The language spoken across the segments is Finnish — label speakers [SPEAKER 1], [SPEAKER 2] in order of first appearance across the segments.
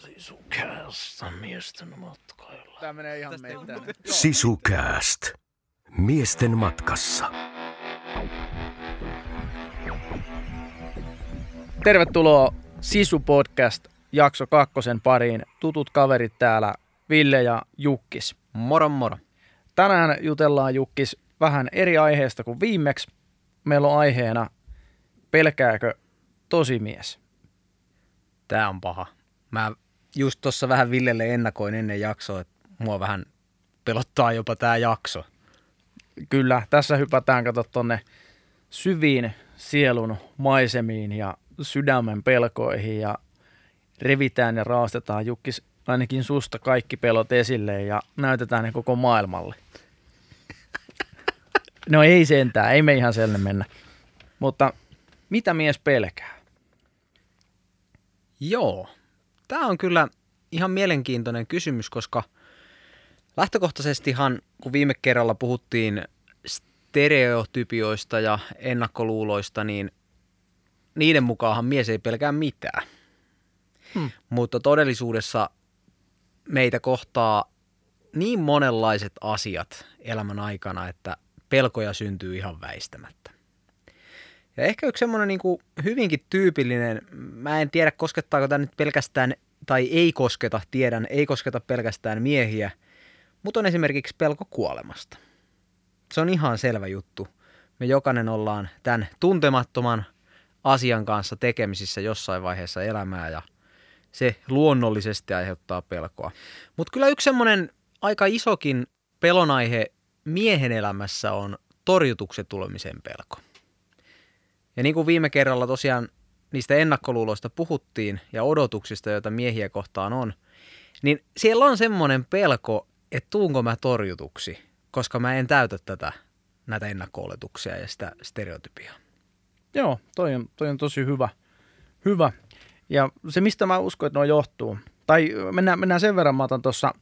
[SPEAKER 1] Sisukäästä miesten matkailla.
[SPEAKER 2] Tää menee ihan meitä.
[SPEAKER 3] Sisukääst. Miesten matkassa.
[SPEAKER 2] Tervetuloa Sisu Podcast jakso kakkosen pariin. Tutut kaverit täällä, Ville ja Jukkis.
[SPEAKER 4] Moro moro.
[SPEAKER 2] Tänään jutellaan Jukkis vähän eri aiheesta kuin viimeksi. Meillä on aiheena pelkääkö tosimies?
[SPEAKER 4] Tää on paha. Mä just tuossa vähän Villelle ennakoin ennen jaksoa, että mua vähän pelottaa jopa tää jakso.
[SPEAKER 2] Kyllä, tässä hypätään kato tonne syviin sielun maisemiin ja sydämen pelkoihin ja revitään ja raastetaan Jukkis ainakin susta kaikki pelot esille ja näytetään ne koko maailmalle. No ei sentään, ei me ihan selle mennä. Mutta mitä mies pelkää?
[SPEAKER 4] Joo. Tää on kyllä ihan mielenkiintoinen kysymys, koska lähtökohtaisestihan, kun viime kerralla puhuttiin stereotypioista ja ennakkoluuloista, niin niiden mukaanhan mies ei pelkää mitään.
[SPEAKER 2] Hmm.
[SPEAKER 4] Mutta todellisuudessa meitä kohtaa niin monenlaiset asiat elämän aikana, että pelkoja syntyy ihan väistämättä. Ja ehkä yksi semmoinen niin hyvinkin tyypillinen, mä en tiedä koskettaako tämä nyt pelkästään, tai ei kosketa, tiedän, ei kosketa pelkästään miehiä, mutta on esimerkiksi pelko kuolemasta. Se on ihan selvä juttu. Me jokainen ollaan tämän tuntemattoman asian kanssa tekemisissä jossain vaiheessa elämää ja se luonnollisesti aiheuttaa pelkoa. Mutta kyllä yksi semmoinen aika isokin pelonaihe miehen elämässä on torjutuksen tulemisen pelko. Ja niin kuin viime kerralla tosiaan niistä ennakkoluuloista puhuttiin ja odotuksista, joita miehiä kohtaan on, niin siellä on semmoinen pelko, että tuunko mä torjutuksi, koska mä en täytä tätä, näitä ennakko ja sitä stereotypiaa.
[SPEAKER 2] Joo, toi on, toi on tosi hyvä. hyvä. Ja se, mistä mä uskon, että no johtuu, tai mennään, mennään sen verran, mä otan tuossa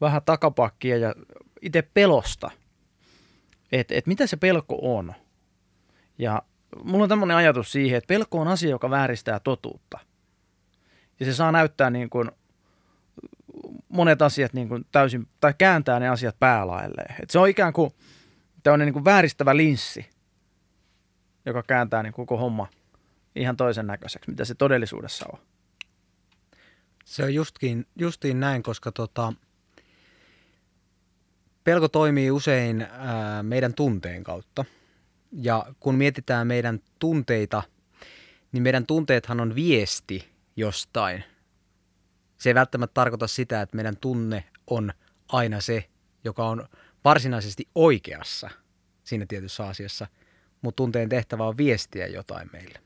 [SPEAKER 2] vähän takapakkia ja itse pelosta, että et mitä se pelko on. Ja mulla on tämmöinen ajatus siihen, että pelko on asia, joka vääristää totuutta. Ja se saa näyttää niin kuin monet asiat niin kuin täysin, tai kääntää ne asiat päälailleen. Et se on ikään kuin tämmöinen niin kuin vääristävä linssi, joka kääntää niin koko homma ihan toisen näköiseksi, mitä se todellisuudessa on.
[SPEAKER 4] Se on justkin, justiin näin, koska tota, pelko toimii usein ää, meidän tunteen kautta. Ja kun mietitään meidän tunteita, niin meidän tunteethan on viesti jostain. Se ei välttämättä tarkoita sitä, että meidän tunne on aina se, joka on varsinaisesti oikeassa siinä tietyssä asiassa, mutta tunteen tehtävä on viestiä jotain meille.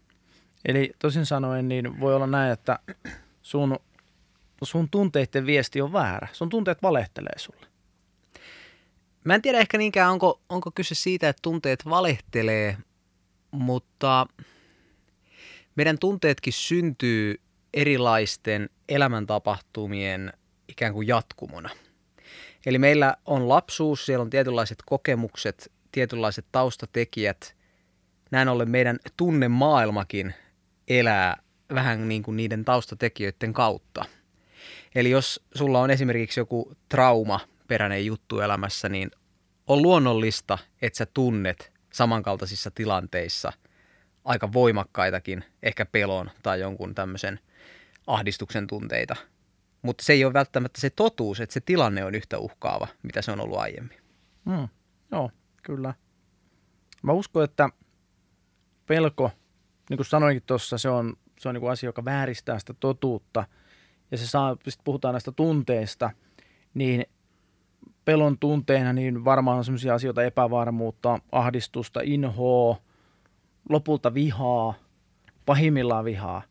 [SPEAKER 2] Eli tosin sanoen, niin voi olla näin, että sun, sun tunteiden viesti on väärä. Sun tunteet valehtelee sulle.
[SPEAKER 4] Mä en tiedä ehkä niinkään, onko, onko kyse siitä, että tunteet valehtelee, mutta meidän tunteetkin syntyy erilaisten elämäntapahtumien ikään kuin jatkumona. Eli meillä on lapsuus, siellä on tietynlaiset kokemukset, tietynlaiset taustatekijät. Näin ollen meidän tunnemaailmakin elää vähän niin kuin niiden taustatekijöiden kautta. Eli jos sulla on esimerkiksi joku trauma peräinen juttu elämässä, niin on luonnollista, että sä tunnet samankaltaisissa tilanteissa aika voimakkaitakin, ehkä pelon tai jonkun tämmöisen ahdistuksen tunteita. Mutta se ei ole välttämättä se totuus, että se tilanne on yhtä uhkaava, mitä se on ollut aiemmin.
[SPEAKER 2] Mm, joo, kyllä. Mä uskon, että pelko, niin kuin sanoinkin tuossa, se on, se on niin kuin asia, joka vääristää sitä totuutta. Ja se saa, sitten puhutaan näistä tunteista, niin pelon tunteena, niin varmaan on sellaisia asioita, epävarmuutta, ahdistusta, inhoa, lopulta vihaa, pahimmillaan vihaa,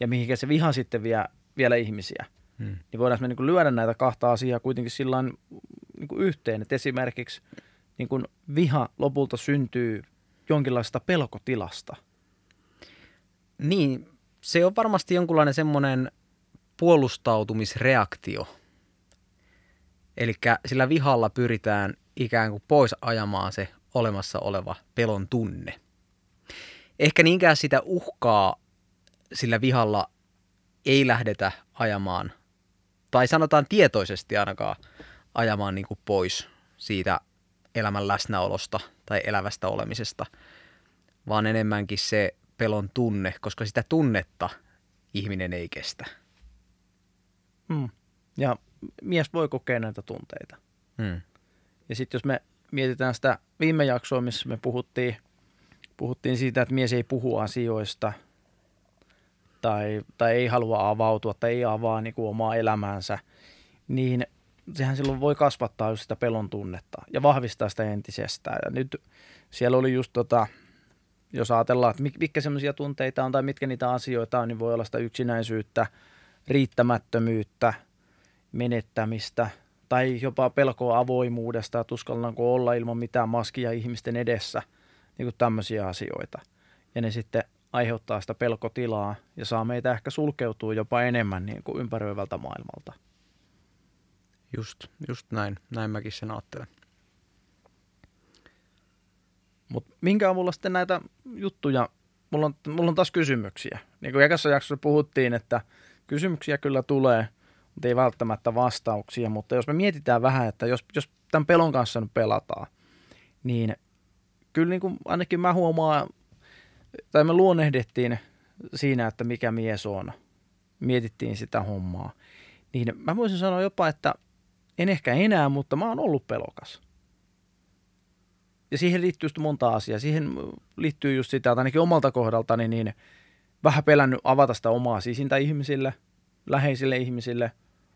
[SPEAKER 2] ja mihinkä se viha sitten vie vielä ihmisiä. Hmm. Niin voidaan me niin lyödä näitä kahta asiaa kuitenkin sillä niin yhteen, että esimerkiksi niin kuin viha lopulta syntyy jonkinlaista pelkotilasta.
[SPEAKER 4] Niin, se on varmasti jonkunlainen semmoinen puolustautumisreaktio – Eli sillä vihalla pyritään ikään kuin pois ajamaan se olemassa oleva pelon tunne. Ehkä niinkään sitä uhkaa sillä vihalla ei lähdetä ajamaan tai sanotaan tietoisesti ainakaan ajamaan niin kuin pois siitä elämän läsnäolosta tai elävästä olemisesta, vaan enemmänkin se pelon tunne, koska sitä tunnetta ihminen ei kestä.
[SPEAKER 2] Mm. Ja mies voi kokea näitä tunteita.
[SPEAKER 4] Mm.
[SPEAKER 2] Ja sitten jos me mietitään sitä viime jaksoa, missä me puhuttiin, puhuttiin siitä, että mies ei puhu asioista tai, tai ei halua avautua tai ei avaa niin kuin omaa elämäänsä, niin sehän silloin voi kasvattaa just sitä pelon tunnetta ja vahvistaa sitä entisestään. Ja nyt siellä oli just tota, jos ajatellaan, että mitkä semmoisia tunteita on tai mitkä niitä asioita on, niin voi olla sitä yksinäisyyttä, riittämättömyyttä, menettämistä tai jopa pelkoa avoimuudesta, että uskallanko olla ilman mitään maskia ihmisten edessä, niin kuin tämmöisiä asioita. Ja ne sitten aiheuttaa sitä pelkotilaa ja saa meitä ehkä sulkeutua jopa enemmän niin kuin ympäröivältä maailmalta.
[SPEAKER 4] Just, just näin. Näin mäkin sen ajattelen.
[SPEAKER 2] Mutta minkä avulla sitten näitä juttuja, mulla on, mulla on taas kysymyksiä. Niin kuin ekassa jaksossa puhuttiin, että kysymyksiä kyllä tulee, mutta ei välttämättä vastauksia. Mutta jos me mietitään vähän, että jos, jos tämän pelon kanssa nyt pelataan, niin kyllä niin kuin ainakin mä huomaan, tai me luonnehdettiin siinä, että mikä mies on. Mietittiin sitä hommaa. Niin mä voisin sanoa jopa, että en ehkä enää, mutta mä oon ollut pelokas. Ja siihen liittyy just monta asiaa. Siihen liittyy just sitä, että ainakin omalta kohdaltani niin vähän pelännyt avata sitä omaa sisintä ihmisille, läheisille ihmisille,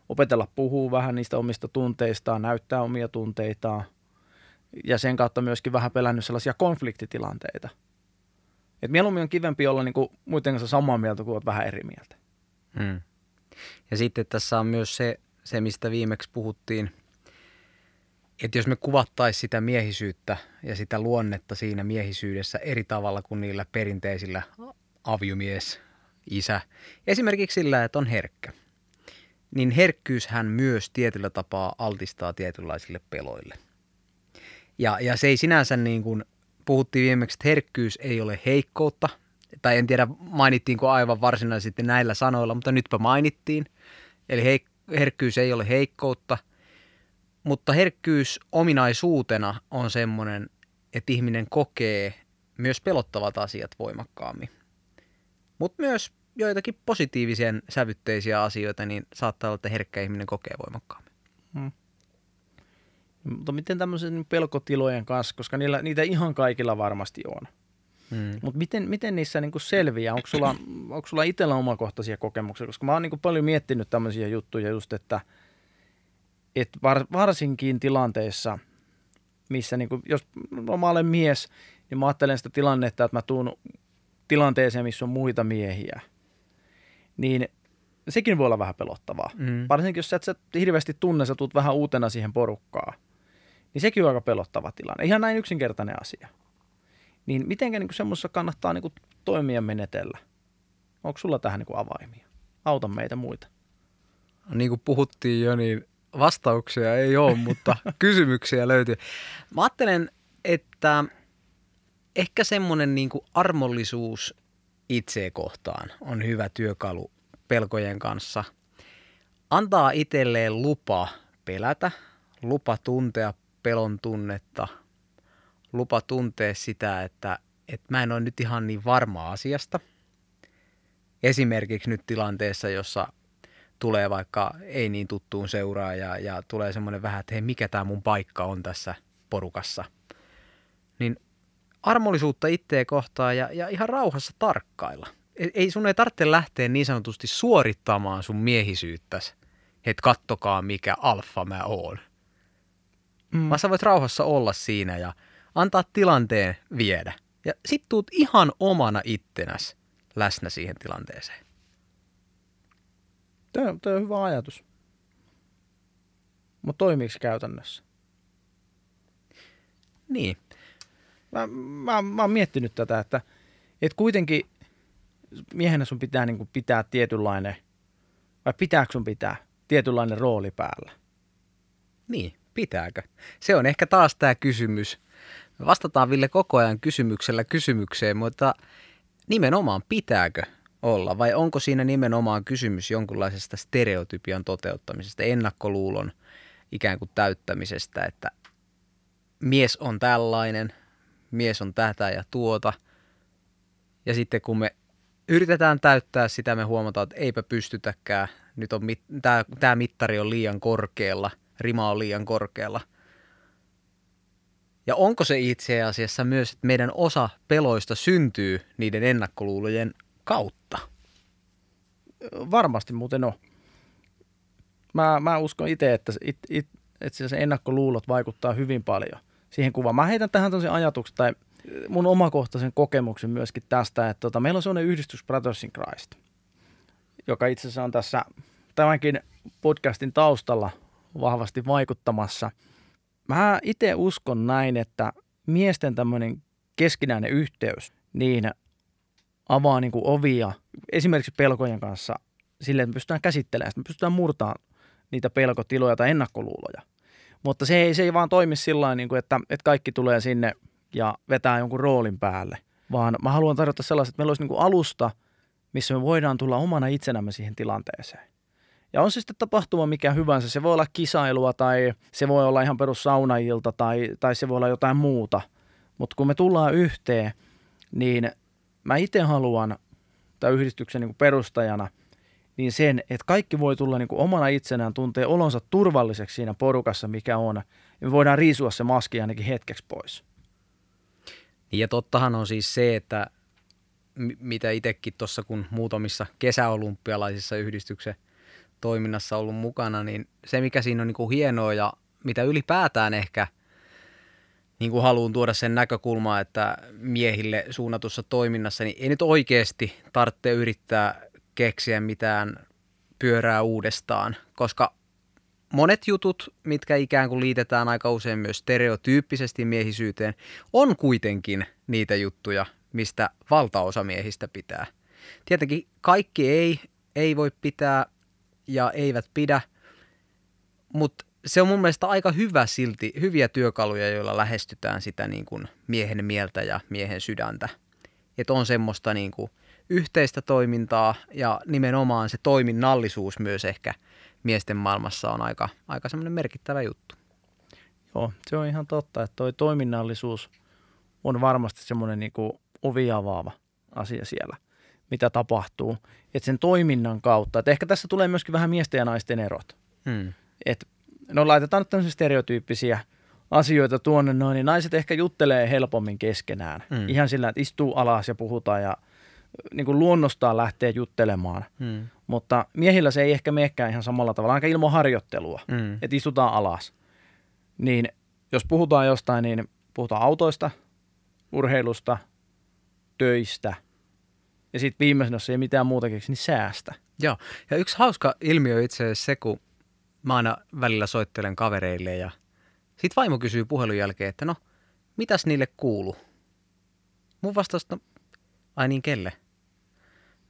[SPEAKER 2] opetella puhua vähän niistä omista tunteistaan, näyttää omia tunteitaan ja sen kautta myöskin vähän pelännyt sellaisia konfliktitilanteita. Et mieluummin on kivempi olla niinku muiden kanssa samaa mieltä kuin vähän eri mieltä.
[SPEAKER 4] Hmm. Ja sitten tässä on myös se, se mistä viimeksi puhuttiin – että jos me kuvattaisiin sitä miehisyyttä ja sitä luonnetta siinä miehisyydessä eri tavalla kuin niillä perinteisillä aviomies, isä, esimerkiksi sillä, että on herkkä, niin herkkyyshän myös tietyllä tapaa altistaa tietynlaisille peloille. Ja, ja se ei sinänsä niin kuin, puhuttiin viimeksi, että herkkyys ei ole heikkoutta, tai en tiedä mainittiinko aivan varsinaisesti näillä sanoilla, mutta nytpä mainittiin. Eli heik- herkkyys ei ole heikkoutta – mutta herkkyys ominaisuutena on semmoinen, että ihminen kokee myös pelottavat asiat voimakkaammin. Mutta myös joitakin positiivisen sävytteisiä asioita, niin saattaa olla, että herkkä ihminen kokee voimakkaammin. Hmm.
[SPEAKER 2] Mutta miten tämmöisen pelkotilojen kanssa, koska niillä, niitä ihan kaikilla varmasti on. Hmm. Mutta miten, miten niissä niinku selviää? Onko sulla, onko sulla itsellä omakohtaisia kokemuksia? Koska mä oon niinku paljon miettinyt tämmöisiä juttuja just, että – että var, varsinkin tilanteissa, missä niin kuin, jos mä olen mies, niin mä ajattelen sitä tilannetta, että mä tuun tilanteeseen, missä on muita miehiä, niin sekin voi olla vähän pelottavaa. Mm. Varsinkin jos sä et sä hirveästi tunne, sä tuut vähän uutena siihen porukkaan, niin sekin on aika pelottava tilanne. Ihan näin yksinkertainen asia. Niin mitenkä niin semmoisessa kannattaa niin kuin toimia menetellä? Onko sulla tähän niin kuin avaimia? Auta meitä muita.
[SPEAKER 4] No, niin kuin puhuttiin jo, niin vastauksia ei ole, mutta kysymyksiä löytyy. Mä ajattelen, että ehkä semmoinen niin armollisuus itseä kohtaan on hyvä työkalu pelkojen kanssa. Antaa itselleen lupa pelätä, lupa tuntea pelon tunnetta, lupa tuntea sitä, että, että mä en ole nyt ihan niin varma asiasta. Esimerkiksi nyt tilanteessa, jossa tulee vaikka ei niin tuttuun seuraa ja, ja tulee semmoinen vähän, että hei, mikä tämä mun paikka on tässä porukassa. Niin armollisuutta itteen kohtaan ja, ja ihan rauhassa tarkkailla. Ei, sun ei tarvitse lähteä niin sanotusti suorittamaan sun miehisyyttäsi, että kattokaa mikä alfa mä oon. Mm. Vaan sä voit rauhassa olla siinä ja antaa tilanteen viedä. Ja sit tuut ihan omana ittenäs läsnä siihen tilanteeseen.
[SPEAKER 2] Tämä, tämä on hyvä ajatus. Mutta toimiiko käytännössä?
[SPEAKER 4] Niin.
[SPEAKER 2] Mä, mä, mä oon miettinyt tätä, että, että kuitenkin miehenä sun pitää niin kuin pitää tietynlainen, vai pitääkö sun pitää tietynlainen rooli päällä?
[SPEAKER 4] Niin, pitääkö? Se on ehkä taas tämä kysymys. Me vastataan Ville koko ajan kysymyksellä kysymykseen, mutta nimenomaan pitääkö olla, vai onko siinä nimenomaan kysymys jonkinlaisesta stereotypian toteuttamisesta, ennakkoluulon ikään kuin täyttämisestä, että mies on tällainen, mies on tätä ja tuota, ja sitten kun me yritetään täyttää sitä, me huomataan, että eipä pystytäkään, nyt on mit, tämä, tämä mittari on liian korkealla, rima on liian korkealla. Ja onko se itse asiassa myös, että meidän osa peloista syntyy niiden ennakkoluulojen kautta?
[SPEAKER 2] Varmasti muuten on. Mä, mä uskon itse, että, it, it, että se ennakkoluulot vaikuttaa hyvin paljon siihen kuvaan. Mä heitän tähän tosi ajatuksen tai mun omakohtaisen kokemuksen myöskin tästä, että tota, meillä on sellainen yhdistys Brothers in Christ, joka itse asiassa on tässä tämänkin podcastin taustalla vahvasti vaikuttamassa. Mä itse uskon näin, että miesten tämmöinen keskinäinen yhteys, niin avaa niin kuin ovia esimerkiksi pelkojen kanssa sille, että me pystytään käsittelemään, että me pystytään murtamaan niitä pelkotiloja tai ennakkoluuloja. Mutta se ei, se ei vaan toimi sillä niin kuin, että, että kaikki tulee sinne ja vetää jonkun roolin päälle, vaan mä haluan tarjota sellaiset, että meillä olisi niin alusta, missä me voidaan tulla omana itsenämme siihen tilanteeseen. Ja on se sitten tapahtuma mikä hyvänsä. Se voi olla kisailua tai se voi olla ihan perus saunailta tai, tai se voi olla jotain muuta. Mutta kun me tullaan yhteen, niin mä itse haluan tämän yhdistyksen niin perustajana, niin sen, että kaikki voi tulla niin omana itsenään, tuntee olonsa turvalliseksi siinä porukassa, mikä on. Ja me voidaan riisua se maski ainakin hetkeksi pois.
[SPEAKER 4] Ja tottahan on siis se, että mitä itsekin tuossa, kun muutamissa kesäolympialaisissa yhdistyksen toiminnassa ollut mukana, niin se mikä siinä on niin kuin hienoa ja mitä ylipäätään ehkä niin kuin haluan tuoda sen näkökulmaa, että miehille suunnatussa toiminnassa, niin ei nyt oikeasti tarvitse yrittää keksiä mitään pyörää uudestaan, koska monet jutut, mitkä ikään kuin liitetään aika usein myös stereotyyppisesti miehisyyteen, on kuitenkin niitä juttuja, mistä valtaosa miehistä pitää. Tietenkin kaikki ei, ei voi pitää ja eivät pidä, mutta se on mun mielestä aika hyvä silti, hyviä työkaluja, joilla lähestytään sitä niin kuin miehen mieltä ja miehen sydäntä. Että on semmoista niin kuin yhteistä toimintaa ja nimenomaan se toiminnallisuus myös ehkä miesten maailmassa on aika, aika semmoinen merkittävä juttu.
[SPEAKER 2] Joo, se on ihan totta, että toi toiminnallisuus on varmasti semmoinen niin kuin ovi avaava asia siellä, mitä tapahtuu. Että sen toiminnan kautta, että ehkä tässä tulee myöskin vähän miesten ja naisten erot. Hmm. Että no laitetaan nyt tämmöisiä stereotyyppisiä asioita tuonne noin, niin naiset ehkä juttelee helpommin keskenään. Hmm. Ihan sillä, että istuu alas ja puhutaan ja niin kuin luonnostaan lähtee juttelemaan. Hmm. Mutta miehillä se ei ehkä menekään ihan samalla tavalla, aika ilman harjoittelua, hmm. että istutaan alas. Niin jos puhutaan jostain, niin puhutaan autoista, urheilusta, töistä ja sitten viimeisenä, jos ei mitään muuta keksi, niin säästä.
[SPEAKER 4] Joo, ja yksi hauska ilmiö itse asiassa se, kun mä aina välillä soittelen kavereille ja sitten vaimo kysyy puhelun jälkeen, että no, mitäs niille kuuluu? Mun vastaus, no, ai niin kelle?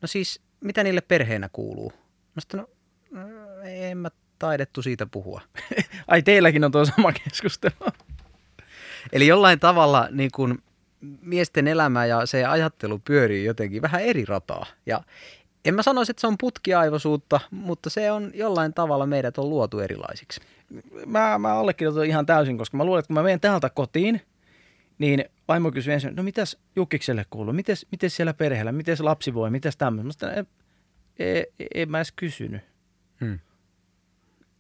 [SPEAKER 4] No siis, mitä niille perheenä kuuluu? No sitten, no, en mä taidettu siitä puhua.
[SPEAKER 2] ai teilläkin on tuo sama keskustelu.
[SPEAKER 4] Eli jollain tavalla niin kun, miesten elämä ja se ajattelu pyörii jotenkin vähän eri rataa. Ja en mä sanoisi, että se on putkiaivoisuutta, mutta se on jollain tavalla meidät on luotu erilaisiksi.
[SPEAKER 2] Mä, mä allekirjoitan ihan täysin, koska mä luulen, että kun mä menen täältä kotiin, niin vaimo kysyy ensin, no mitäs Jukkikselle kuuluu, mites, mites siellä perheellä, mites lapsi voi, mitäs tämmöistä. En, en, en mä edes kysynyt. Hmm.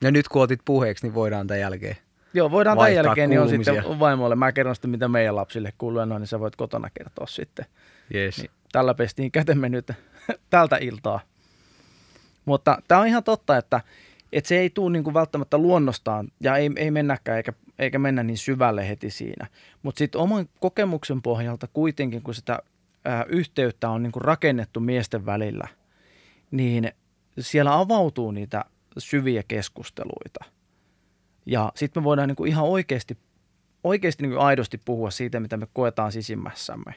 [SPEAKER 4] Ja nyt kun otit puheeksi, niin voidaan tämän jälkeen
[SPEAKER 2] Joo, voidaan tämän jälkeen, niin on sitten vaimolle. Mä kerron sitten, mitä meidän lapsille kuuluu, no, niin sä voit kotona kertoa sitten.
[SPEAKER 4] Yes.
[SPEAKER 2] Niin, tällä pestiin kätemme nyt tältä iltaa. Mutta tämä on ihan totta, että, että se ei tule niin kuin välttämättä luonnostaan ja ei, ei mennäkään eikä, eikä mennä niin syvälle heti siinä. Mutta sitten oman kokemuksen pohjalta kuitenkin, kun sitä ää, yhteyttä on niin kuin rakennettu miesten välillä, niin siellä avautuu niitä syviä keskusteluita – ja sitten me voidaan niin kuin ihan oikeasti, oikeasti niin kuin aidosti puhua siitä, mitä me koetaan sisimmässämme.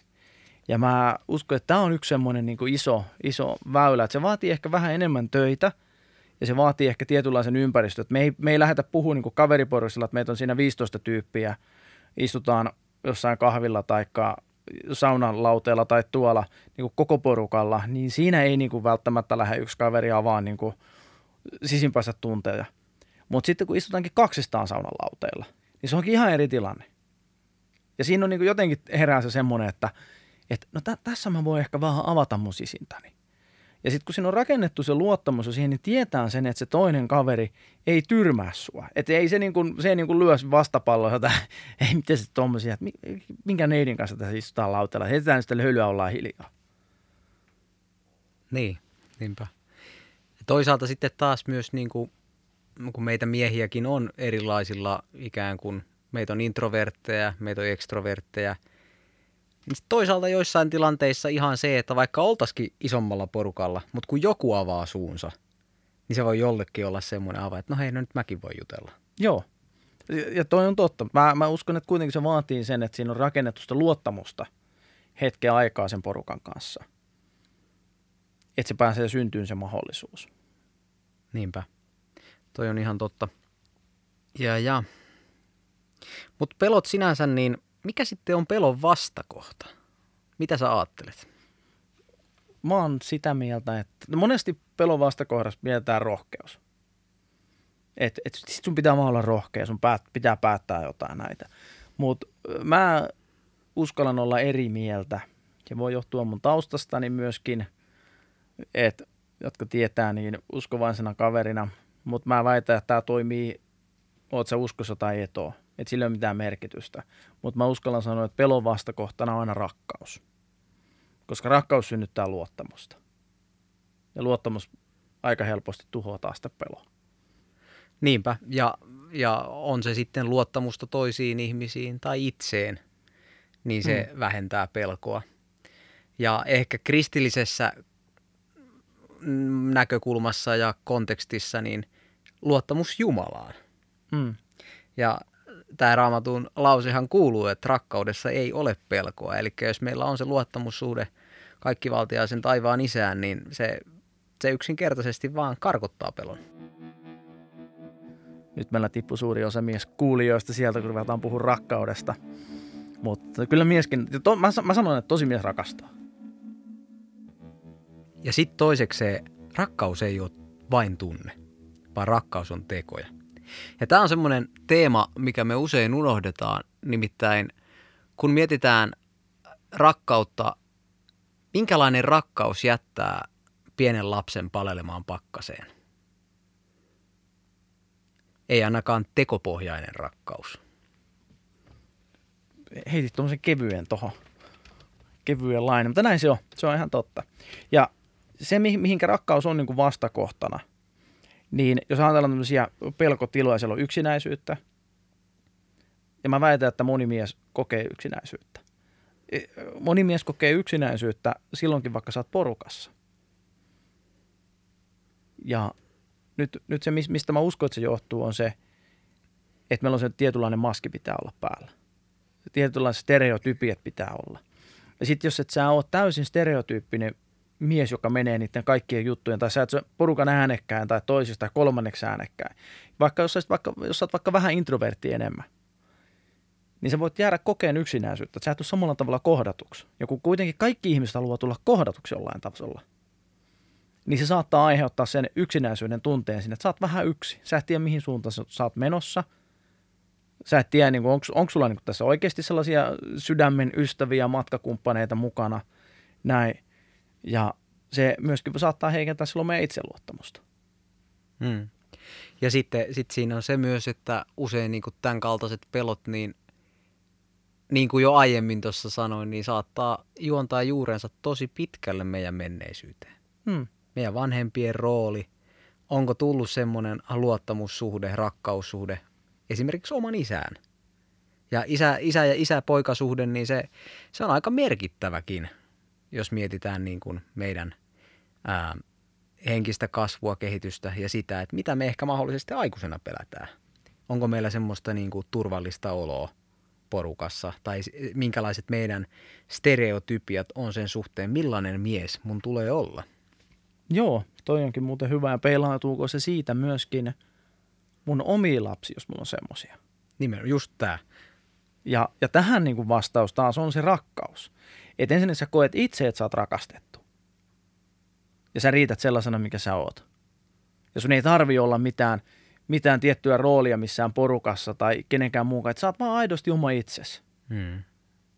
[SPEAKER 2] Ja mä uskon, että tämä on yksi semmoinen niin kuin iso, iso väylä, että se vaatii ehkä vähän enemmän töitä ja se vaatii ehkä tietynlaisen ympäristön. Me ei, me ei lähdetä puhumaan niin kaveriporoisilla, että meitä on siinä 15 tyyppiä, istutaan jossain kahvilla tai saunan lauteella tai tuolla niin kuin koko porukalla, niin siinä ei niin kuin välttämättä lähde yksi kaveri avaan niin kuin sisimpänsä tunteja. Mutta sitten kun istutaankin kaksistaan saunan lauteella, niin se onkin ihan eri tilanne. Ja siinä on niin kuin jotenkin herää se semmoinen, että, että no tä- tässä mä voin ehkä vähän avata mun sisintäni. Ja sitten kun siinä on rakennettu se luottamus jo siihen, niin tietää sen, että se toinen kaveri ei tyrmää sua. Että ei se, niin kuin, se ei niin kuin lyö vastapalloa, että ei miten se tommosia, että minkä neidin kanssa tässä istutaan lautella. Heitetään sitten höylyä, ollaan hiljaa.
[SPEAKER 4] Niin, niinpä. Ja toisaalta sitten taas myös niin kuin, kun meitä miehiäkin on erilaisilla ikään kuin, meitä on introvertteja, meitä on ekstrovertteja – toisaalta joissain tilanteissa ihan se, että vaikka oltaisikin isommalla porukalla, mutta kun joku avaa suunsa, niin se voi jollekin olla semmoinen ava, että no hei, no nyt mäkin voi jutella.
[SPEAKER 2] Joo. Ja toi on totta. Mä, mä uskon, että kuitenkin se vaatii sen, että siinä on rakennettu sitä luottamusta hetken aikaa sen porukan kanssa. Että se pääsee syntyyn se mahdollisuus.
[SPEAKER 4] Niinpä. Toi on ihan totta. Ja, ja. Mutta pelot sinänsä, niin mikä sitten on pelon vastakohta? Mitä sä ajattelet?
[SPEAKER 2] Mä oon sitä mieltä, että no monesti pelon vastakohdassa mietitään rohkeus. Et, et sit sun pitää olla rohkea, sun päät, pitää päättää jotain näitä. Mutta mä uskallan olla eri mieltä. Ja voi johtua mun taustastani myöskin, että jotka tietää, niin uskovaisena kaverina. Mutta mä väitän, että tämä toimii, oot sä uskossa tai et ole että sillä ei ole mitään merkitystä. Mutta mä uskallan sanoa, että pelon vastakohtana on aina rakkaus. Koska rakkaus synnyttää luottamusta. Ja luottamus aika helposti tuhoaa taas sitä peloa.
[SPEAKER 4] Niinpä, ja, ja on se sitten luottamusta toisiin ihmisiin tai itseen, niin se hmm. vähentää pelkoa. Ja ehkä kristillisessä näkökulmassa ja kontekstissa, niin luottamus Jumalaan. Hmm. Ja tämä raamatun lausehan kuuluu, että rakkaudessa ei ole pelkoa. Eli jos meillä on se luottamussuhde kaikkivaltiaisen taivaan isään, niin se, se yksinkertaisesti vaan karkottaa pelon.
[SPEAKER 2] Nyt meillä tippui suuri osa mies kuulijoista sieltä, kun ruvetaan puhua rakkaudesta. Mutta kyllä mieskin, to, mä, mä sanon, että tosi mies rakastaa.
[SPEAKER 4] Ja sitten toiseksi se rakkaus ei ole vain tunne, vaan rakkaus on tekoja. Ja tämä on semmoinen teema, mikä me usein unohdetaan, nimittäin kun mietitään rakkautta, minkälainen rakkaus jättää pienen lapsen palelemaan pakkaseen? Ei ainakaan tekopohjainen rakkaus.
[SPEAKER 2] Heitit tuommoisen kevyen tuohon. Kevyen lainen, mutta näin se on. Se on ihan totta. Ja se, mihinkä rakkaus on niin kuin vastakohtana – niin jos ajatellaan tämmöisiä pelkotiloja, siellä on yksinäisyyttä. Ja mä väitän, että moni mies kokee yksinäisyyttä. E, moni mies kokee yksinäisyyttä silloinkin, vaikka sä oot porukassa. Ja nyt, nyt se, mistä mä uskon, että se johtuu, on se, että meillä on se tietynlainen maski pitää olla päällä. Tietynlaiset stereotypiat pitää olla. Ja sitten jos et sä ole täysin stereotyyppinen mies, joka menee niiden kaikkien juttujen, tai sä et porukan äänekkään tai toisesta tai kolmanneksi äänekkään. Vaikka jos, vaikka, jos sä oot vaikka vähän introvertti enemmän, niin sä voit jäädä kokeen yksinäisyyttä. Sä et ole samalla tavalla kohdatuksi. Ja kun kuitenkin kaikki ihmiset haluaa tulla kohdatuksi jollain tasolla, niin se saattaa aiheuttaa sen yksinäisyyden tunteen sinne, että sä oot vähän yksi. Sä et tiedä, mihin suuntaan sä oot menossa. Sä et tiedä, niin onko, onko sulla niin tässä oikeasti sellaisia sydämen ystäviä, matkakumppaneita mukana, näin. Ja se myöskin saattaa heikentää silloin meidän itseluottamusta.
[SPEAKER 4] Hmm. Ja sitten sit siinä on se myös, että usein niin kuin tämän kaltaiset pelot, niin, niin kuin jo aiemmin tuossa sanoin, niin saattaa juontaa juurensa tosi pitkälle meidän menneisyyteen. Hmm. Meidän vanhempien rooli, onko tullut semmoinen luottamussuhde, rakkaussuhde esimerkiksi oman isään. Ja isä, isä ja isä-poikasuhde, niin se, se on aika merkittäväkin – jos mietitään niin kuin meidän ää, henkistä kasvua, kehitystä ja sitä, että mitä me ehkä mahdollisesti aikuisena pelätään. Onko meillä semmoista niin kuin turvallista oloa porukassa tai minkälaiset meidän stereotypiat on sen suhteen, millainen mies mun tulee olla.
[SPEAKER 2] Joo, toi onkin muuten hyvä ja peilaantuuko se siitä myöskin mun omi lapsi, jos mulla on semmosia.
[SPEAKER 4] Nimenomaan, just tämä.
[SPEAKER 2] Ja, ja tähän niin kuin vastaus taas on se rakkaus. Että ensin sä koet itse, että sä oot rakastettu. Ja sä riität sellaisena, mikä sä oot. Ja sun ei tarvi olla mitään, mitään tiettyä roolia missään porukassa tai kenenkään muun, että sä oot vaan aidosti oma itsesi.
[SPEAKER 4] Hmm.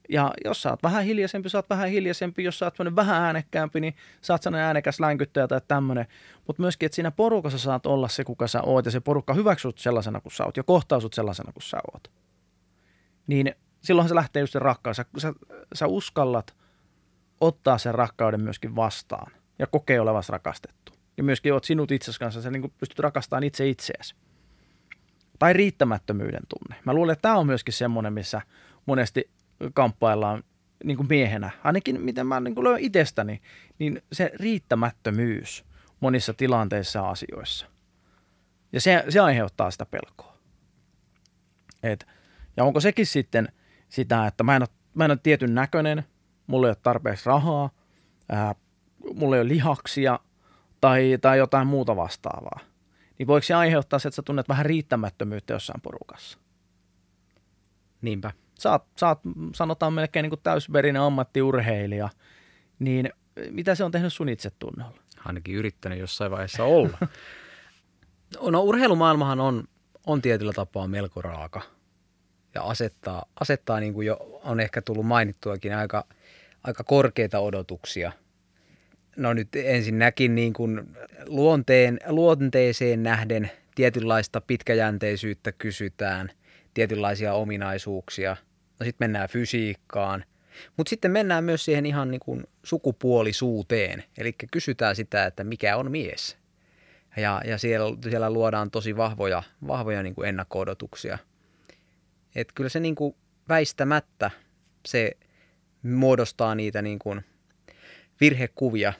[SPEAKER 2] Ja jos sä oot vähän hiljaisempi, sä oot vähän hiljaisempi. Jos sä oot vähän äänekkäämpi, niin sä oot sellainen äänekäs länkyttäjä tai tämmöinen. Mutta myöskin, että siinä porukassa saat olla se, kuka sä oot. Ja se porukka hyväksyt sellaisena kuin sä oot ja kohtaa sut sellaisena kuin sä oot. Niin silloinhan se lähtee just se rakkaus. Sä, sä, sä uskallat ottaa sen rakkauden myöskin vastaan ja kokee olevas rakastettu. Ja myöskin oot sinut itsesi kanssa, sä niin pystyt rakastamaan itse itseäsi. Tai riittämättömyyden tunne. Mä luulen, että tämä on myöskin semmoinen, missä monesti kamppaillaan niin kuin miehenä, ainakin miten mä niin kuin löydän itsestäni, niin se riittämättömyys monissa tilanteissa ja asioissa. Ja se, se aiheuttaa sitä pelkoa. Et, ja onko sekin sitten sitä, että mä en ole, mä en ole tietyn näköinen, mulla ei ole tarpeeksi rahaa, ää, mulla ei ole lihaksia tai, tai jotain muuta vastaavaa. Niin voiko se aiheuttaa se, että sä tunnet vähän riittämättömyyttä jossain porukassa?
[SPEAKER 4] Niinpä
[SPEAKER 2] sä oot, sä oot sanotaan melkein niin kuin täysverinen ammattiurheilija, niin mitä se on tehnyt sun itsetunnolla?
[SPEAKER 4] Ainakin yrittänyt jossain vaiheessa olla. no urheilumaailmahan on, on tietyllä tapaa melko raaka ja asettaa, asettaa niin kuin jo on ehkä tullut mainittuakin aika, aika korkeita odotuksia. No nyt ensinnäkin niin kuin luonteen, luonteeseen nähden tietynlaista pitkäjänteisyyttä kysytään, tietynlaisia ominaisuuksia – No sitten mennään fysiikkaan. Mutta sitten mennään myös siihen ihan niin kuin sukupuolisuuteen. Eli kysytään sitä, että mikä on mies. Ja, ja siellä, siellä luodaan tosi vahvoja, vahvoja niin kuin ennakko-odotuksia. Et kyllä se niin kuin väistämättä se muodostaa niitä niin kuin virhekuvia,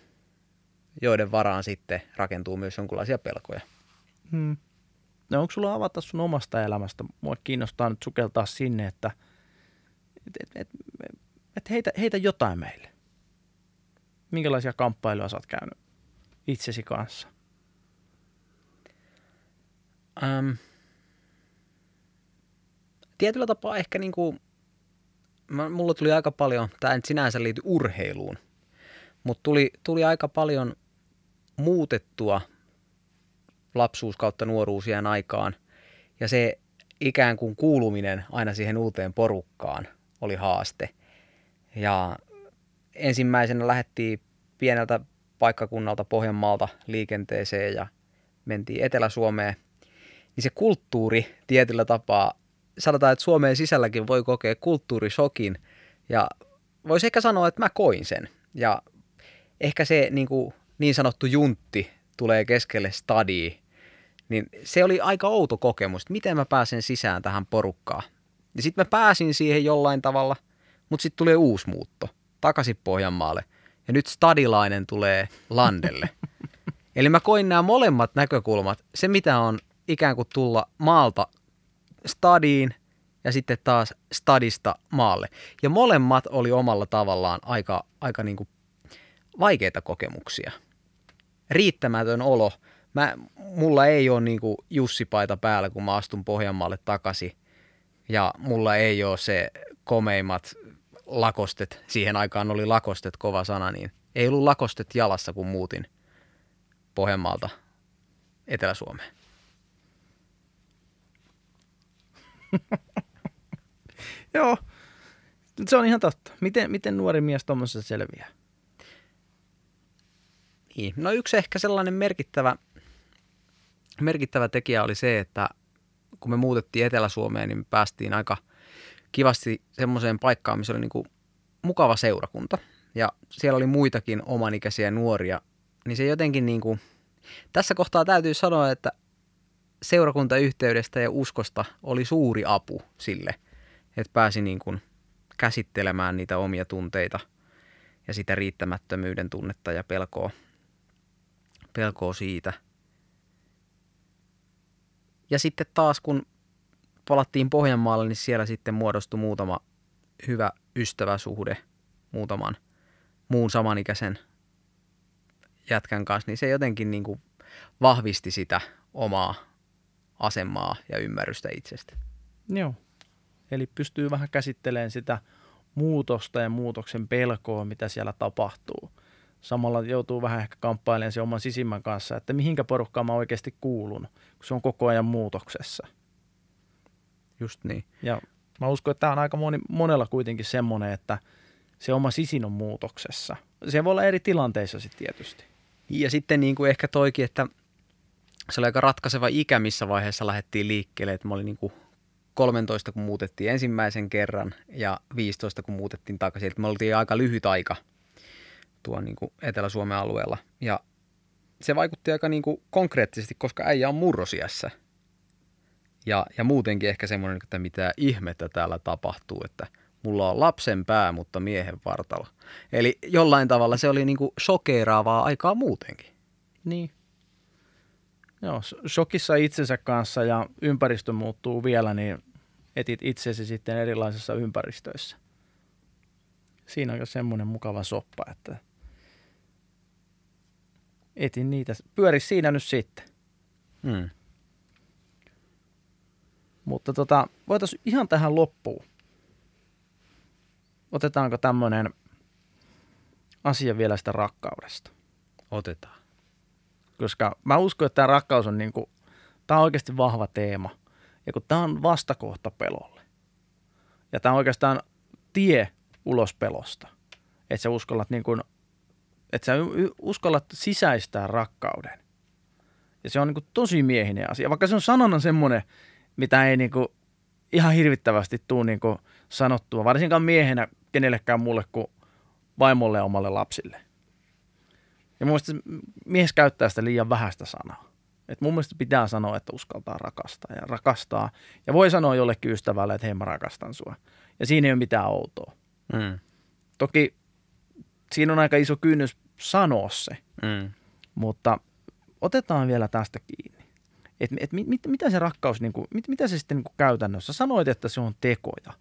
[SPEAKER 4] joiden varaan sitten rakentuu myös jonkinlaisia pelkoja.
[SPEAKER 2] Hmm. No onko sulla avata sun omasta elämästä? Mua kiinnostaa nyt sukeltaa sinne, että – et, et, et, et heitä, heitä jotain meille. Minkälaisia kamppailuja sä oot käynyt itsesi kanssa?
[SPEAKER 4] Ähm, tietyllä tapaa ehkä niin kuin, mulla tuli aika paljon, tämä ei sinänsä liity urheiluun, mutta tuli, tuli aika paljon muutettua lapsuus kautta nuoruusien aikaan. Ja se ikään kuin kuuluminen aina siihen uuteen porukkaan – oli haaste. Ja ensimmäisenä lähdettiin pieneltä paikkakunnalta Pohjanmaalta liikenteeseen ja mentiin Etelä-Suomeen. Niin se kulttuuri tietyllä tapaa, sanotaan, että Suomeen sisälläkin voi kokea kulttuurisokin ja voisi ehkä sanoa, että mä koin sen. Ja ehkä se niin, kuin, niin sanottu juntti tulee keskelle stadia, niin se oli aika outo kokemus, että miten mä pääsen sisään tähän porukkaan. Ja sitten mä pääsin siihen jollain tavalla, mutta sitten tulee uusi muutto takaisin Pohjanmaalle. Ja nyt stadilainen tulee landelle. Eli mä koin nämä molemmat näkökulmat. Se, mitä on ikään kuin tulla maalta stadiin ja sitten taas stadista maalle. Ja molemmat oli omalla tavallaan aika, aika niin kuin vaikeita kokemuksia. Riittämätön olo. Mä, mulla ei ole niin kuin Jussi-paita päällä, kun mä astun Pohjanmaalle takaisin ja mulla ei ole se komeimmat lakostet, siihen aikaan oli lakostet kova sana, niin ei ollut lakostet jalassa, kun muutin Pohjanmaalta Etelä-Suomeen.
[SPEAKER 2] Joo, se on ihan totta. Miten, miten nuori mies tuommoisessa selviää?
[SPEAKER 4] Niin. No yksi ehkä sellainen merkittävä, merkittävä tekijä oli se, että kun me muutettiin Etelä-Suomeen, niin me päästiin aika kivasti semmoiseen paikkaan, missä oli niin kuin mukava seurakunta. Ja siellä oli muitakin omanikäisiä nuoria. Niin se jotenkin niin kuin, tässä kohtaa täytyy sanoa, että seurakuntayhteydestä ja uskosta oli suuri apu sille, että pääsi niin kuin käsittelemään niitä omia tunteita ja sitä riittämättömyyden tunnetta ja pelkoa, pelkoa siitä – ja sitten taas kun palattiin Pohjanmaalle, niin siellä sitten muodostui muutama hyvä ystäväsuhde muutaman muun samanikäisen jätkän kanssa, niin se jotenkin niin kuin vahvisti sitä omaa asemaa ja ymmärrystä itsestä.
[SPEAKER 2] Joo. Eli pystyy vähän käsittelemään sitä muutosta ja muutoksen pelkoa, mitä siellä tapahtuu. Samalla joutuu vähän ehkä kamppailemaan sen oman sisimmän kanssa, että mihinkä porukkaan mä oikeasti kuulun, kun se on koko ajan muutoksessa.
[SPEAKER 4] Just niin.
[SPEAKER 2] Ja mä uskon, että tämä on aika moni, monella kuitenkin semmoinen, että se oma sisin on muutoksessa. Se voi olla eri tilanteissa sitten tietysti.
[SPEAKER 4] Ja sitten niin kuin ehkä toikin, että se oli aika ratkaiseva ikä, missä vaiheessa lähdettiin liikkeelle. Että mä olin niin kuin 13, kun muutettiin ensimmäisen kerran ja 15, kun muutettiin takaisin. Että me oltiin aika lyhyt aika tuon niin kuin Etelä-Suomen alueella. Ja se vaikutti aika niin kuin konkreettisesti, koska äijä on murrosiässä. Ja, ja muutenkin ehkä semmoinen, että mitä ihmettä täällä tapahtuu, että mulla on lapsen pää, mutta miehen vartalo. Eli jollain tavalla se oli niin kuin shokeeraavaa aikaa muutenkin.
[SPEAKER 2] Niin. Joo, shokissa itsensä kanssa ja ympäristö muuttuu vielä, niin etit itsesi sitten erilaisissa ympäristöissä. Siinä on semmoinen mukava soppa, että etin niitä. Pyöri siinä nyt sitten.
[SPEAKER 4] Hmm.
[SPEAKER 2] Mutta tota, voitaisiin ihan tähän loppuun. Otetaanko tämmöinen asia vielä sitä rakkaudesta?
[SPEAKER 4] Otetaan.
[SPEAKER 2] Koska mä uskon, että tämä rakkaus on, niinku, tämä on oikeasti vahva teema. Ja kun tämä on vastakohta pelolle. Ja tämä on oikeastaan tie ulos pelosta. Että sä uskallat, niinku, että sä uskallat sisäistää rakkauden. Ja se on niinku tosi miehinen asia. Vaikka se on sanona semmoinen, mitä ei niinku ihan hirvittävästi tule niinku sanottua, varsinkaan miehenä kenellekään muulle kuin vaimolle ja omalle lapsille. Ja mun mielestä mies käyttää sitä liian vähäistä sanaa. Et mun mielestä pitää sanoa, että uskaltaa rakastaa ja rakastaa. Ja voi sanoa jollekin ystävälle, että hei mä rakastan sua. Ja siinä ei ole mitään outoa.
[SPEAKER 4] Mm.
[SPEAKER 2] Toki siinä on aika iso kynnys sanoa se,
[SPEAKER 4] Mm.
[SPEAKER 2] mutta otetaan vielä tästä kiinni. Et, et, mit, mit, mitä se rakkaus, niin kuin, mit, mitä se sitten niin kuin käytännössä, sanoit, että se on tekoja,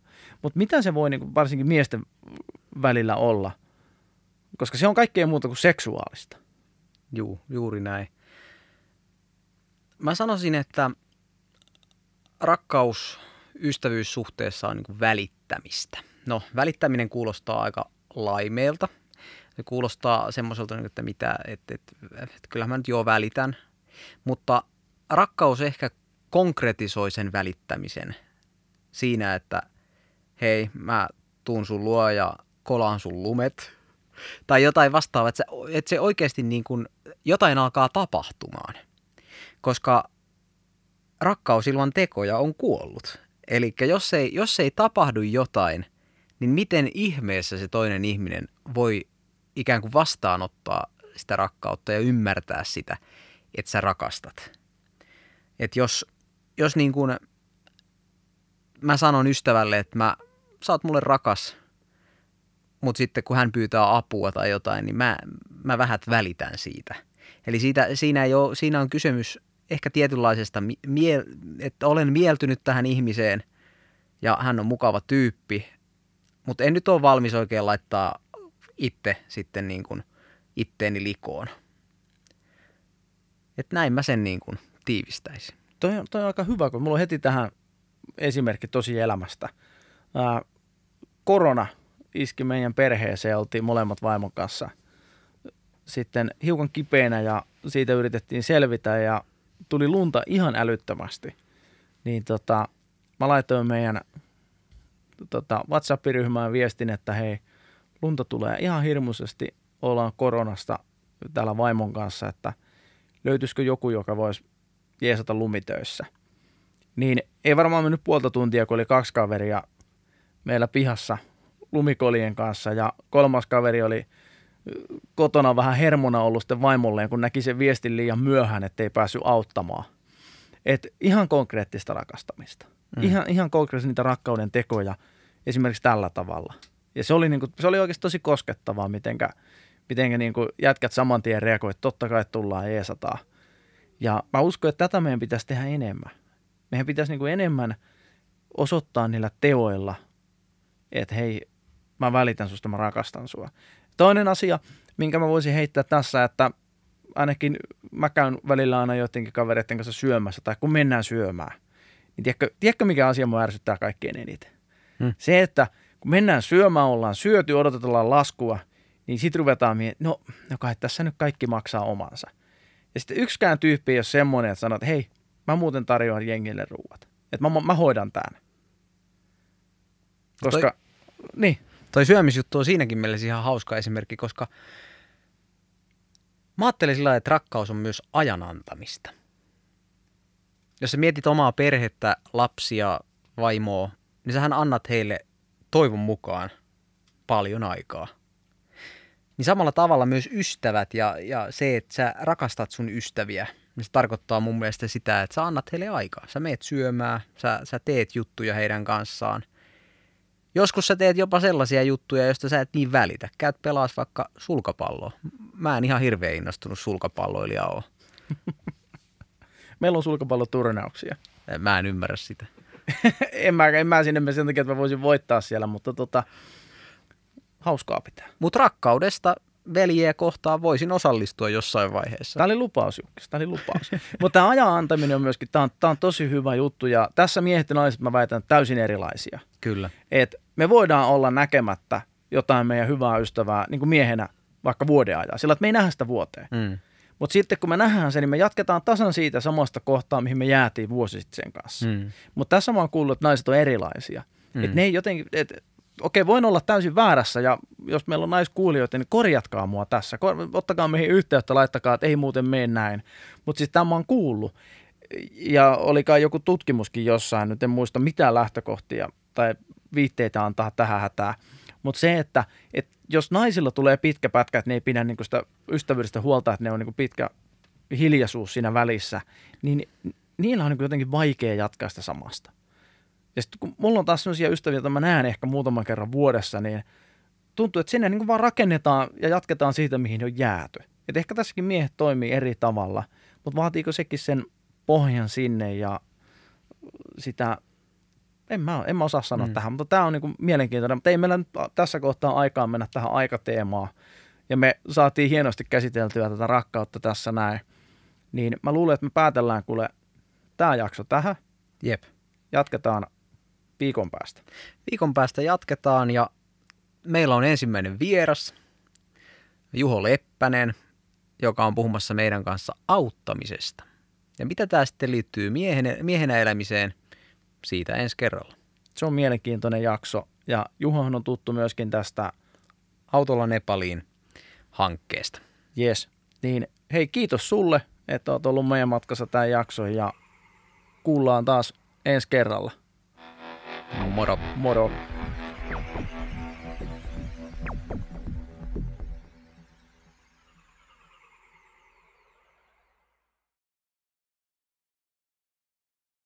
[SPEAKER 2] mutta mitä se voi niin kuin, varsinkin miesten välillä olla, koska se on kaikkea muuta kuin seksuaalista.
[SPEAKER 4] Juu, juuri näin. Mä sanoisin, että rakkaus ystävyyssuhteessa on niin välittämistä. No, välittäminen kuulostaa aika laimeelta. Se kuulostaa semmoiselta, niin että, mitä, että, että, että kyllähän mä nyt joo välitän. Mutta rakkaus ehkä konkretisoi sen välittämisen siinä, että hei, mä tuun sun luo ja kolaan sun lumet. Tai jotain vastaavaa, että se, että se oikeasti niin kuin jotain alkaa tapahtumaan. Koska rakkaus ilman tekoja on kuollut. Eli jos ei, jos ei tapahdu jotain, niin miten ihmeessä se toinen ihminen voi ikään kuin vastaanottaa sitä rakkautta ja ymmärtää sitä, että sä rakastat. Että jos, jos niin kuin mä sanon ystävälle, että mä, sä oot mulle rakas, mutta sitten kun hän pyytää apua tai jotain, niin mä, mä vähät välitän siitä. Eli siitä, siinä, ei ole, siinä on kysymys ehkä tietynlaisesta, mie, että olen mieltynyt tähän ihmiseen ja hän on mukava tyyppi, mutta en nyt ole valmis oikein laittaa itse sitten niin kuin itteeni likoon. Että näin mä sen niin kuin tiivistäisin.
[SPEAKER 2] Toi, toi on aika hyvä, kun mulla on heti tähän esimerkki tosi elämästä. Ää, korona iski meidän perheeseen, oltiin molemmat vaimon kanssa sitten hiukan kipeänä ja siitä yritettiin selvitä ja tuli lunta ihan älyttömästi. Niin tota, mä laitoin meidän tota, WhatsApp-ryhmään viestin, että hei, lunta tulee ihan hirmuisesti, ollaan koronasta täällä vaimon kanssa, että löytyisikö joku, joka voisi jeesata lumitöissä. Niin ei varmaan mennyt puolta tuntia, kun oli kaksi kaveria meillä pihassa lumikolien kanssa ja kolmas kaveri oli ö, kotona vähän hermona ollut sitten vaimolleen, kun näki sen viestin liian myöhään, ettei päässyt auttamaan. Et ihan konkreettista rakastamista. Mm. Ihan, ihan konkreettista niitä rakkauden tekoja esimerkiksi tällä tavalla. Ja se oli, niinku, se oli oikeasti tosi koskettavaa, mitenkä, mitenkä niinku jätkät saman tien reagoivat, että totta kai tullaan eesataan. Ja mä uskon, että tätä meidän pitäisi tehdä enemmän. Meidän pitäisi niinku enemmän osoittaa niillä teoilla, että hei, mä välitän susta, mä rakastan sua. Toinen asia, minkä mä voisin heittää tässä, että ainakin mä käyn välillä aina joidenkin kavereiden kanssa syömässä, tai kun mennään syömään, niin tiedätkö, tiedätkö mikä asia mua ärsyttää kaikkein eniten? Hmm. Se, että kun mennään syömään, ollaan syöty, odotetaan laskua, niin sitten ruvetaan miettimään, no, no kai tässä nyt kaikki maksaa omansa. Ja sitten yksikään tyyppi ei ole semmoinen, että sanoo, että hei, mä muuten tarjoan jengille ruuat. Että mä, mä hoidan tämän. Koska, toi, niin.
[SPEAKER 4] Toi syömisjuttu on siinäkin mielessä ihan hauska esimerkki, koska mä ajattelin sillä että rakkaus on myös ajan antamista. Jos sä mietit omaa perhettä, lapsia, vaimoa, niin sähän annat heille toivon mukaan paljon aikaa. Niin samalla tavalla myös ystävät ja, ja se, että sä rakastat sun ystäviä, niin se tarkoittaa mun mielestä sitä, että sä annat heille aikaa. Sä meet syömään, sä, sä teet juttuja heidän kanssaan. Joskus sä teet jopa sellaisia juttuja, joista sä et niin välitä. Käyt pelaas vaikka sulkapalloa. Mä en ihan hirveän innostunut sulkapalloilija ole.
[SPEAKER 2] Meillä on sulkapalloturnauksia.
[SPEAKER 4] Mä en ymmärrä sitä.
[SPEAKER 2] en, mä, en mä sinne mene sen takia, että mä voisin voittaa siellä, mutta tota, hauskaa pitää.
[SPEAKER 4] Mutta rakkaudesta veljeä kohtaan voisin osallistua jossain vaiheessa.
[SPEAKER 2] Tämä oli lupaus, Jukkis, tämä oli lupaus. Mutta tämä ajan antaminen on myöskin, tämä on, tämä on tosi hyvä juttu ja tässä miehet ja naiset mä väitän täysin erilaisia.
[SPEAKER 4] Kyllä.
[SPEAKER 2] Et me voidaan olla näkemättä jotain meidän hyvää ystävää niin kuin miehenä vaikka vuoden ajan, sillä että me ei nähdä sitä vuoteen. Mm. Mutta sitten kun me nähdään se, niin me jatketaan tasan siitä samasta kohtaa, mihin me jäätiin vuosi sitten sen kanssa. Mm. Mutta tässä mä oon kuullut, että naiset on erilaisia. Mm. Et ne ei jotenkin, et, okei, voin olla täysin väärässä ja jos meillä on naiskuulijoita, niin korjatkaa mua tässä. Ottakaa meihin yhteyttä, laittakaa, että ei muuten mene näin. Mutta siis tämä on kuullut. Ja olikaan joku tutkimuskin jossain, nyt en muista mitään lähtökohtia tai viitteitä antaa tähän hätään. Mutta se, että, että jos naisilla tulee pitkä pätkä, että ne ei pidä niinku sitä ystävyydestä huolta, että ne on niinku pitkä hiljaisuus siinä välissä, niin niillä on niinku jotenkin vaikea jatkaa sitä samasta. Ja sitten kun mulla on taas sellaisia ystäviä, joita mä näen ehkä muutaman kerran vuodessa, niin tuntuu, että sinne niin vaan rakennetaan ja jatketaan siitä, mihin on jääty. Et ehkä tässäkin miehet toimii eri tavalla, mutta vaatiiko sekin sen pohjan sinne ja sitä, en mä, en mä osaa sanoa mm. tähän, mutta tämä on niin mielenkiintoinen. Mutta ei meillä nyt tässä kohtaa aikaa mennä tähän aikateemaan. Ja me saatiin hienosti käsiteltyä tätä rakkautta tässä näin. Niin mä luulen, että me päätellään kuule tämä jakso tähän.
[SPEAKER 4] Jep.
[SPEAKER 2] Jatketaan viikon päästä.
[SPEAKER 4] Viikon päästä jatketaan ja meillä on ensimmäinen vieras, Juho Leppänen, joka on puhumassa meidän kanssa auttamisesta. Ja mitä tämä sitten liittyy miehen, miehenä elämiseen, siitä ensi kerralla.
[SPEAKER 2] Se on mielenkiintoinen jakso ja Juhohan on tuttu myöskin tästä
[SPEAKER 4] Autolla Nepaliin hankkeesta.
[SPEAKER 2] Yes. Niin hei kiitos sulle, että olet ollut meidän matkassa tämän jakson ja kuullaan taas ensi kerralla.
[SPEAKER 4] Moro.
[SPEAKER 2] Moro.